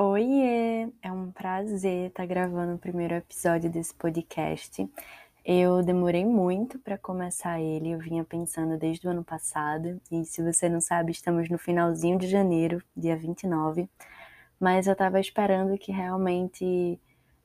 Oiê! É um prazer estar gravando o primeiro episódio desse podcast. Eu demorei muito para começar ele, eu vinha pensando desde o ano passado, e se você não sabe, estamos no finalzinho de janeiro, dia 29, mas eu estava esperando que realmente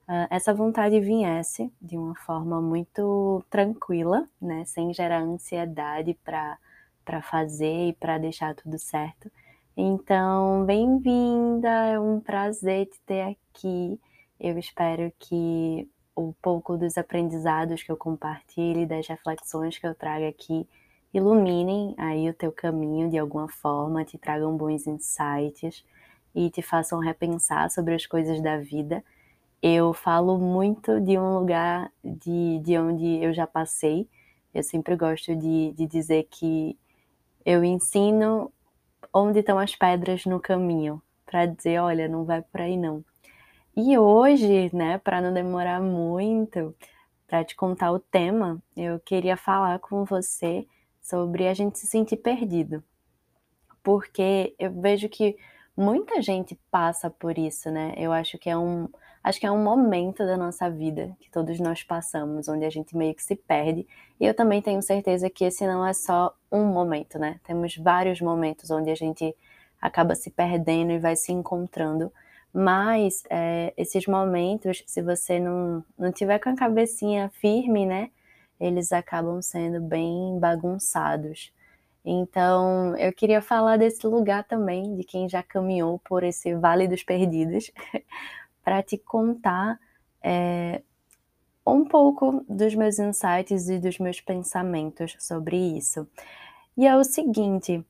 uh, essa vontade viesse de uma forma muito tranquila, né, sem gerar ansiedade para fazer e para deixar tudo certo. Então, bem-vinda, é um prazer te ter aqui. Eu espero que o pouco dos aprendizados que eu compartilhe, das reflexões que eu trago aqui, iluminem aí o teu caminho de alguma forma, te tragam bons insights e te façam repensar sobre as coisas da vida. Eu falo muito de um lugar de, de onde eu já passei. Eu sempre gosto de, de dizer que eu ensino onde estão as pedras no caminho, para dizer, olha, não vai por aí não. E hoje, né, para não demorar muito, para te contar o tema, eu queria falar com você sobre a gente se sentir perdido. Porque eu vejo que muita gente passa por isso, né? Eu acho que é um, acho que é um momento da nossa vida que todos nós passamos, onde a gente meio que se perde. E eu também tenho certeza que esse não é só um momento, né? Temos vários momentos onde a gente acaba se perdendo e vai se encontrando. Mas é, esses momentos, se você não, não tiver com a cabecinha firme, né? Eles acabam sendo bem bagunçados. Então, eu queria falar desse lugar também, de quem já caminhou por esse Vale dos Perdidos, para te contar é, um pouco dos meus insights e dos meus pensamentos sobre isso. E é o seguinte: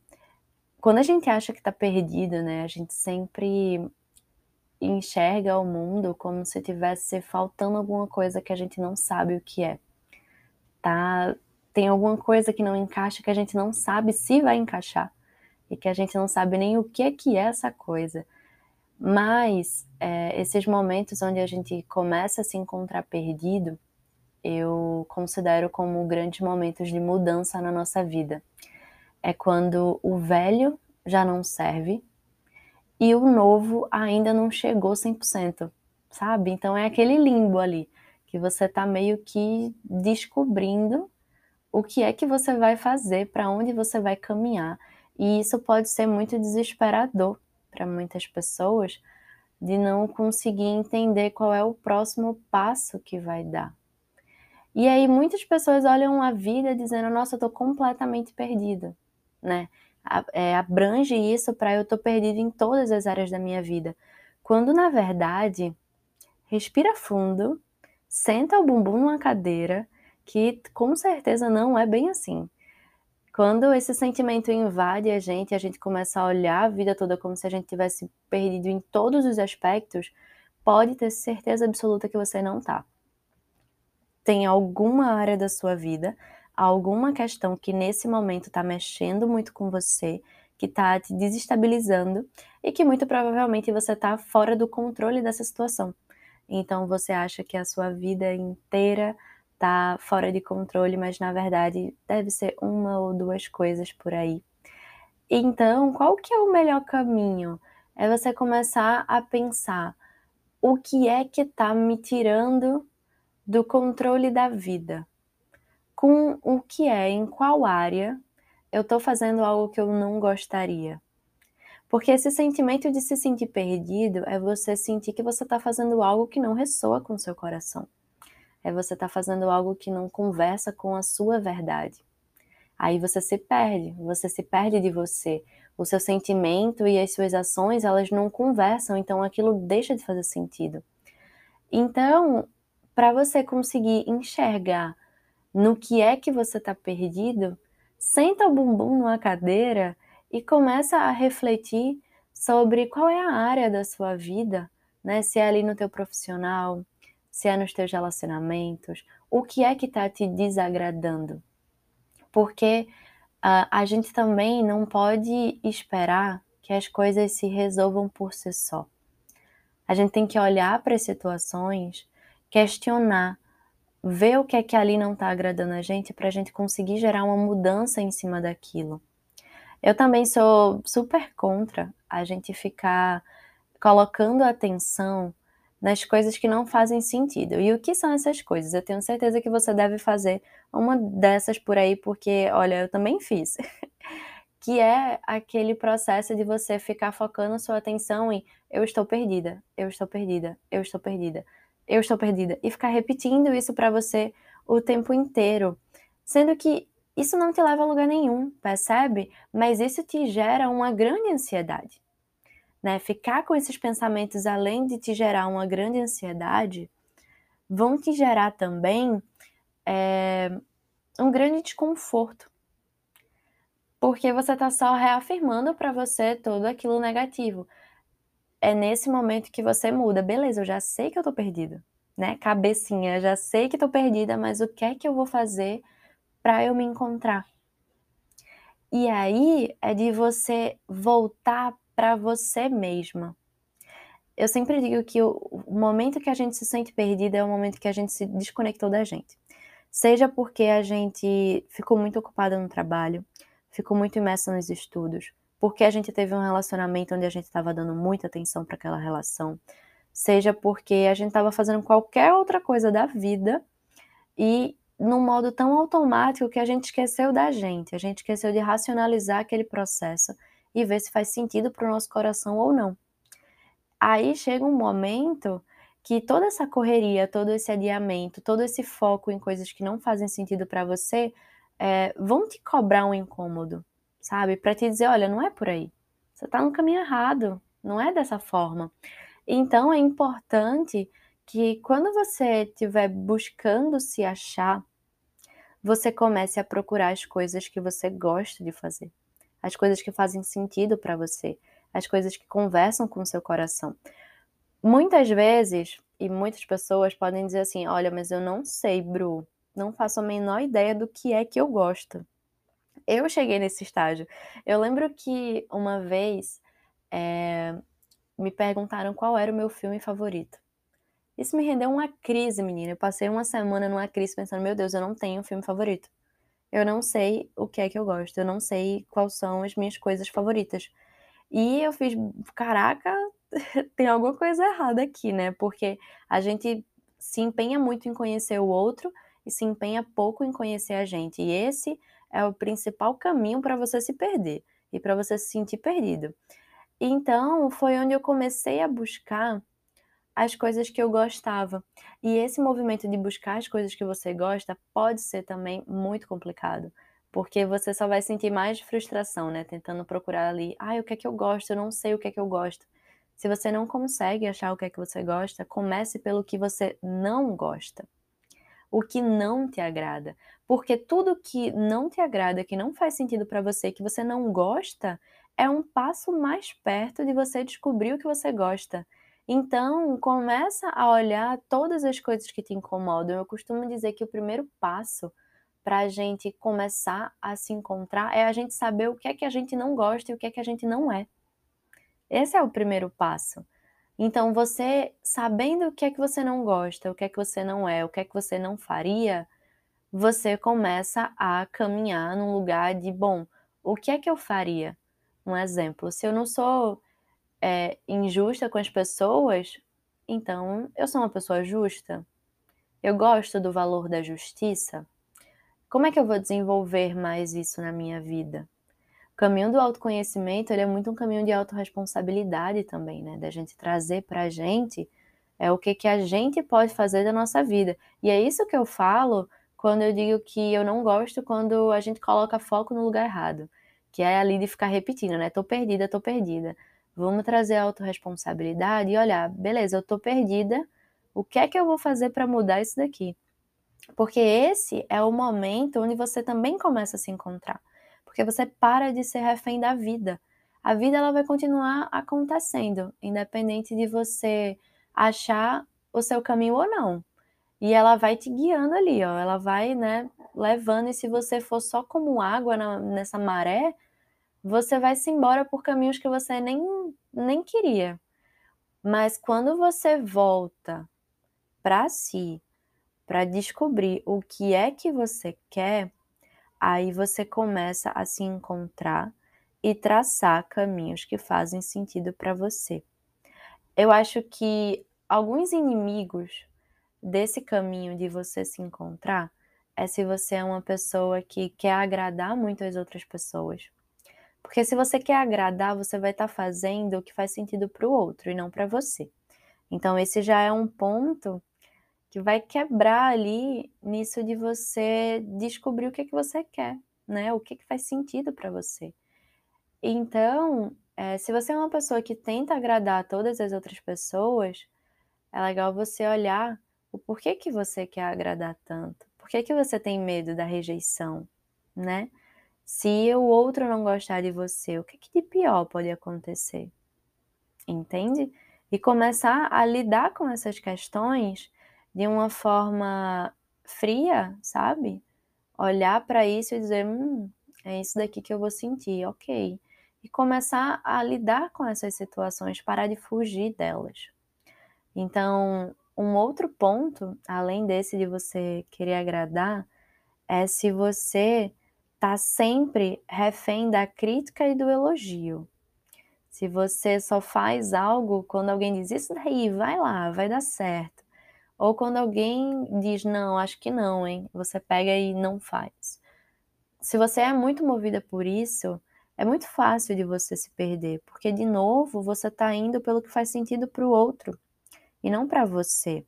quando a gente acha que está perdido, né, a gente sempre enxerga o mundo como se tivesse faltando alguma coisa que a gente não sabe o que é. Tá, tem alguma coisa que não encaixa que a gente não sabe se vai encaixar e que a gente não sabe nem o que é que é essa coisa. Mas é, esses momentos onde a gente começa a se encontrar perdido, eu considero como grandes momentos de mudança na nossa vida. É quando o velho já não serve e o novo ainda não chegou 100%, sabe? Então é aquele limbo ali que você tá meio que descobrindo o que é que você vai fazer, para onde você vai caminhar. E isso pode ser muito desesperador, para muitas pessoas de não conseguir entender qual é o próximo passo que vai dar. E aí muitas pessoas olham a vida dizendo: "Nossa, eu tô completamente perdida", né? É, abrange isso para eu tô perdido em todas as áreas da minha vida. Quando na verdade, respira fundo, senta o bumbum numa cadeira, que com certeza não é bem assim. Quando esse sentimento invade a gente, a gente começa a olhar a vida toda como se a gente tivesse perdido em todos os aspectos, pode ter certeza absoluta que você não tá. Tem alguma área da sua vida, alguma questão que nesse momento está mexendo muito com você, que está te desestabilizando e que muito provavelmente você está fora do controle dessa situação. Então você acha que a sua vida inteira está fora de controle, mas na verdade deve ser uma ou duas coisas por aí. Então, qual que é o melhor caminho? É você começar a pensar o que é que está me tirando do controle da vida? Com o que é, em qual área eu estou fazendo algo que eu não gostaria? Porque esse sentimento de se sentir perdido é você sentir que você está fazendo algo que não ressoa com seu coração é você estar tá fazendo algo que não conversa com a sua verdade. Aí você se perde, você se perde de você. O seu sentimento e as suas ações, elas não conversam, então aquilo deixa de fazer sentido. Então, para você conseguir enxergar no que é que você está perdido, senta o bumbum numa cadeira e começa a refletir sobre qual é a área da sua vida, né? Se é ali no teu profissional, se é nos teus relacionamentos, o que é que está te desagradando. Porque uh, a gente também não pode esperar que as coisas se resolvam por si só. A gente tem que olhar para as situações, questionar, ver o que é que ali não está agradando a gente para a gente conseguir gerar uma mudança em cima daquilo. Eu também sou super contra a gente ficar colocando atenção nas coisas que não fazem sentido. E o que são essas coisas? Eu tenho certeza que você deve fazer uma dessas por aí, porque, olha, eu também fiz. que é aquele processo de você ficar focando sua atenção em eu estou perdida, eu estou perdida, eu estou perdida, eu estou perdida e ficar repetindo isso para você o tempo inteiro, sendo que isso não te leva a lugar nenhum, percebe? Mas isso te gera uma grande ansiedade. Né? Ficar com esses pensamentos, além de te gerar uma grande ansiedade, vão te gerar também é, um grande desconforto porque você está só reafirmando para você todo aquilo negativo. É nesse momento que você muda. Beleza, eu já sei que eu tô perdida, né? Cabecinha, já sei que tô perdida, mas o que é que eu vou fazer para eu me encontrar? E aí é de você voltar para você mesma. Eu sempre digo que o, momento que a gente se sente perdida é o momento que a gente se desconectou da gente. Seja porque a gente ficou muito ocupada no trabalho, ficou muito imersa nos estudos, porque a gente teve um relacionamento onde a gente estava dando muita atenção para aquela relação, seja porque a gente estava fazendo qualquer outra coisa da vida e num modo tão automático que a gente esqueceu da gente, a gente esqueceu de racionalizar aquele processo e ver se faz sentido para o nosso coração ou não. Aí chega um momento que toda essa correria, todo esse adiamento, todo esse foco em coisas que não fazem sentido para você é, vão te cobrar um incômodo, sabe? Para te dizer, olha, não é por aí. Você está no caminho errado, não é dessa forma. Então é importante que quando você estiver buscando se achar, você comece a procurar as coisas que você gosta de fazer, as coisas que fazem sentido para você, as coisas que conversam com o seu coração. Muitas vezes, e muitas pessoas podem dizer assim: olha, mas eu não sei, Bru, não faço a menor ideia do que é que eu gosto. Eu cheguei nesse estágio. Eu lembro que uma vez é, me perguntaram qual era o meu filme favorito. Isso me rendeu uma crise, menina. Eu passei uma semana numa crise pensando: meu Deus, eu não tenho um filme favorito. Eu não sei o que é que eu gosto. Eu não sei quais são as minhas coisas favoritas. E eu fiz: caraca, tem alguma coisa errada aqui, né? Porque a gente se empenha muito em conhecer o outro, e se empenha pouco em conhecer a gente. E esse é o principal caminho para você se perder e para você se sentir perdido. Então, foi onde eu comecei a buscar as coisas que eu gostava. E esse movimento de buscar as coisas que você gosta pode ser também muito complicado, porque você só vai sentir mais frustração, né? Tentando procurar ali, ah, o que é que eu gosto? Eu não sei o que é que eu gosto. Se você não consegue achar o que é que você gosta, comece pelo que você não gosta o que não te agrada. Porque tudo que não te agrada, que não faz sentido para você, que você não gosta, é um passo mais perto de você descobrir o que você gosta. Então, começa a olhar todas as coisas que te incomodam. Eu costumo dizer que o primeiro passo para a gente começar a se encontrar é a gente saber o que é que a gente não gosta e o que é que a gente não é. Esse é o primeiro passo. Então, você sabendo o que é que você não gosta, o que é que você não é, o que é que você não faria, você começa a caminhar num lugar de, bom, o que é que eu faria? Um exemplo, se eu não sou é, injusta com as pessoas, então eu sou uma pessoa justa. Eu gosto do valor da justiça. Como é que eu vou desenvolver mais isso na minha vida? O caminho do autoconhecimento ele é muito um caminho de autorresponsabilidade também, né? Da gente trazer para a gente é o que, que a gente pode fazer da nossa vida. E é isso que eu falo quando eu digo que eu não gosto quando a gente coloca foco no lugar errado, que é ali de ficar repetindo, né? Tô perdida, tô perdida. Vamos trazer a autorresponsabilidade e olhar, beleza, eu tô perdida, o que é que eu vou fazer para mudar isso daqui? Porque esse é o momento onde você também começa a se encontrar porque você para de ser refém da vida. A vida ela vai continuar acontecendo, independente de você achar o seu caminho ou não. E ela vai te guiando ali, ó. Ela vai, né, levando. E se você for só como água na, nessa maré, você vai se embora por caminhos que você nem, nem queria. Mas quando você volta para si, para descobrir o que é que você quer, aí você começa a se encontrar e traçar caminhos que fazem sentido para você. eu acho que alguns inimigos desse caminho de você se encontrar é se você é uma pessoa que quer agradar muito as outras pessoas. Porque se você quer agradar, você vai estar tá fazendo o que faz sentido para o outro e não para você. Então, esse já é um ponto que vai quebrar ali nisso de você descobrir o que, que você quer, né? O que, que faz sentido para você. Então, é, se você é uma pessoa que tenta agradar todas as outras pessoas, é legal você olhar o porquê que você quer agradar tanto. Por que, que você tem medo da rejeição, né? Se o outro não gostar de você, o que, que de pior pode acontecer? Entende? E começar a lidar com essas questões de uma forma fria, sabe? Olhar para isso e dizer: hum, é isso daqui que eu vou sentir, ok e começar a lidar com essas situações, parar de fugir delas. Então, um outro ponto, além desse de você querer agradar, é se você tá sempre refém da crítica e do elogio. Se você só faz algo quando alguém diz isso daí, vai lá, vai dar certo. Ou quando alguém diz não, acho que não, hein? Você pega e não faz. Se você é muito movida por isso, é muito fácil de você se perder, porque de novo você está indo pelo que faz sentido para o outro e não para você.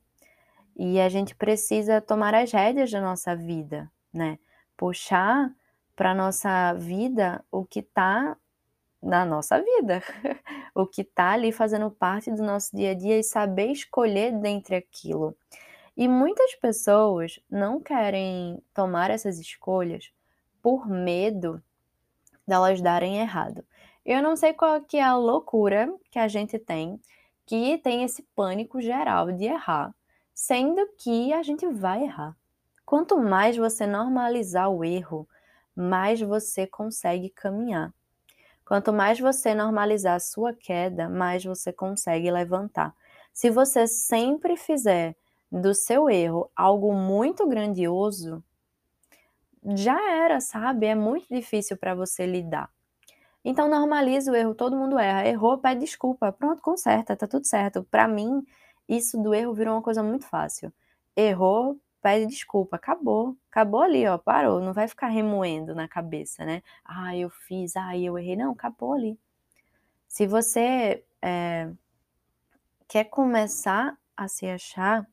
E a gente precisa tomar as rédeas da nossa vida, né? Puxar para nossa vida o que está na nossa vida, o que está ali fazendo parte do nosso dia a dia e saber escolher dentre aquilo. E muitas pessoas não querem tomar essas escolhas por medo delas darem errado. Eu não sei qual que é a loucura que a gente tem, que tem esse pânico geral de errar, sendo que a gente vai errar. Quanto mais você normalizar o erro, mais você consegue caminhar. Quanto mais você normalizar a sua queda, mais você consegue levantar. Se você sempre fizer do seu erro algo muito grandioso, já era, sabe? É muito difícil para você lidar. Então normalize o erro, todo mundo erra. Errou, pede desculpa. Pronto, conserta, tá tudo certo. Para mim, isso do erro virou uma coisa muito fácil. Errou, pede desculpa, acabou. Acabou ali, ó, parou. Não vai ficar remoendo na cabeça, né? Ah, eu fiz, ah, eu errei. Não, acabou ali. Se você é, quer começar a se achar,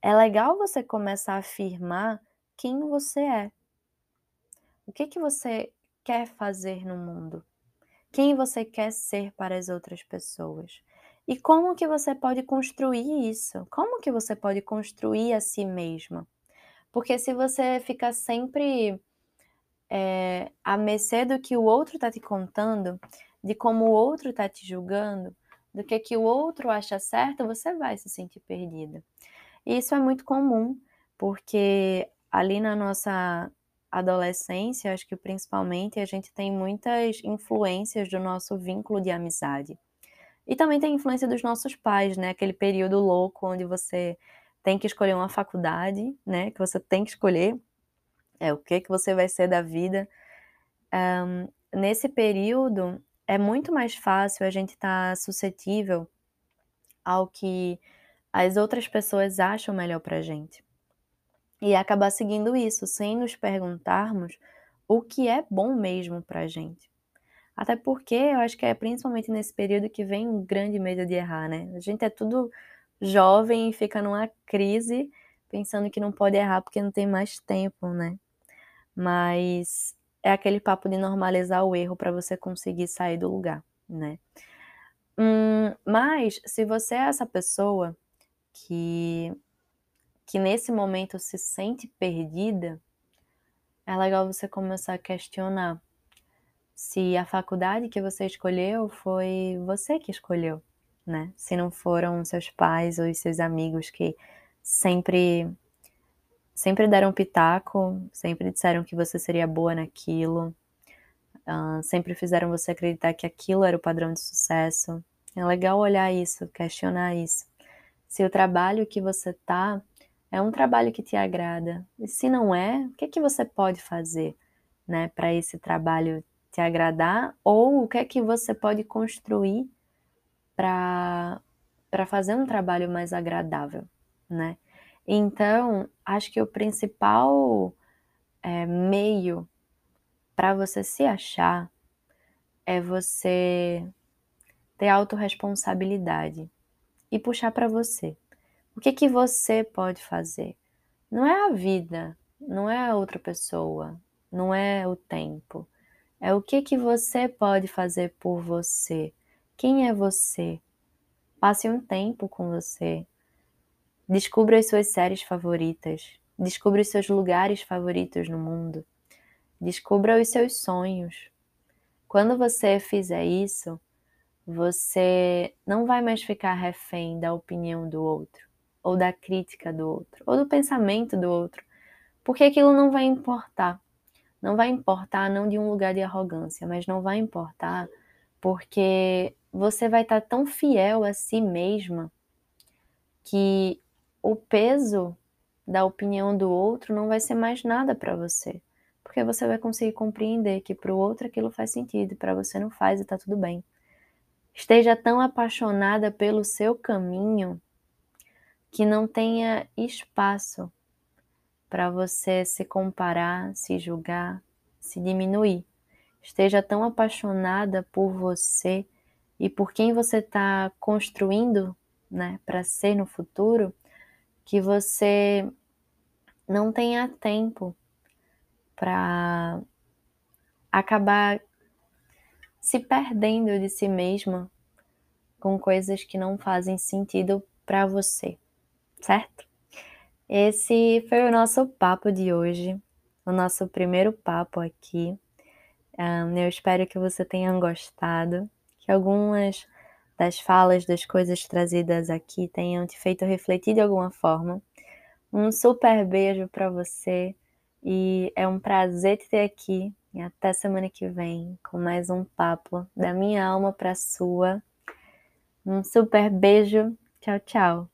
é legal você começar a afirmar quem você é. O que, que você quer fazer no mundo? Quem você quer ser para as outras pessoas? E como que você pode construir isso? Como que você pode construir a si mesma? Porque se você fica sempre é, à mercê do que o outro está te contando, de como o outro está te julgando, do que, que o outro acha certo, você vai se sentir perdida. E isso é muito comum, porque ali na nossa adolescência, acho que principalmente, a gente tem muitas influências do nosso vínculo de amizade. E também tem influência dos nossos pais, né? Aquele período louco onde você tem que escolher uma faculdade, né? Que você tem que escolher é o que que você vai ser da vida. Um, nesse período é muito mais fácil a gente estar tá suscetível ao que as outras pessoas acham melhor pra gente e acabar seguindo isso, sem nos perguntarmos o que é bom mesmo pra gente. Até porque eu acho que é principalmente nesse período que vem um grande medo de errar, né? A gente é tudo jovem e fica numa crise pensando que não pode errar porque não tem mais tempo, né? Mas é aquele papo de normalizar o erro para você conseguir sair do lugar, né? Hum, mas se você é essa pessoa que que nesse momento se sente perdida, é legal você começar a questionar se a faculdade que você escolheu foi você que escolheu, né? Se não foram seus pais ou seus amigos que sempre sempre deram pitaco, sempre disseram que você seria boa naquilo, uh, sempre fizeram você acreditar que aquilo era o padrão de sucesso. É legal olhar isso, questionar isso. Se o trabalho que você tá é um trabalho que te agrada. E se não é, o que é que você pode fazer, né, para esse trabalho te agradar ou o que é que você pode construir para para fazer um trabalho mais agradável, né? Então, acho que o principal é, meio para você se achar é você ter autorresponsabilidade e puxar para você. O que que você pode fazer? Não é a vida, não é a outra pessoa, não é o tempo. É o que que você pode fazer por você. Quem é você? Passe um tempo com você. Descubra as suas séries favoritas. Descubra os seus lugares favoritos no mundo. Descubra os seus sonhos. Quando você fizer isso, você não vai mais ficar refém da opinião do outro, ou da crítica do outro, ou do pensamento do outro, porque aquilo não vai importar. Não vai importar não de um lugar de arrogância, mas não vai importar porque você vai estar tão fiel a si mesma que o peso da opinião do outro não vai ser mais nada para você, porque você vai conseguir compreender que para o outro aquilo faz sentido, para você não faz e tá tudo bem. Esteja tão apaixonada pelo seu caminho que não tenha espaço para você se comparar, se julgar, se diminuir. Esteja tão apaixonada por você e por quem você está construindo, né, para ser no futuro, que você não tenha tempo para acabar se perdendo de si mesma com coisas que não fazem sentido para você, certo? Esse foi o nosso papo de hoje, o nosso primeiro papo aqui. Um, eu espero que você tenha gostado, que algumas das falas, das coisas trazidas aqui tenham te feito refletir de alguma forma. Um super beijo para você e é um prazer te ter aqui. E até semana que vem com mais um papo da minha alma para sua. Um super beijo. Tchau, tchau.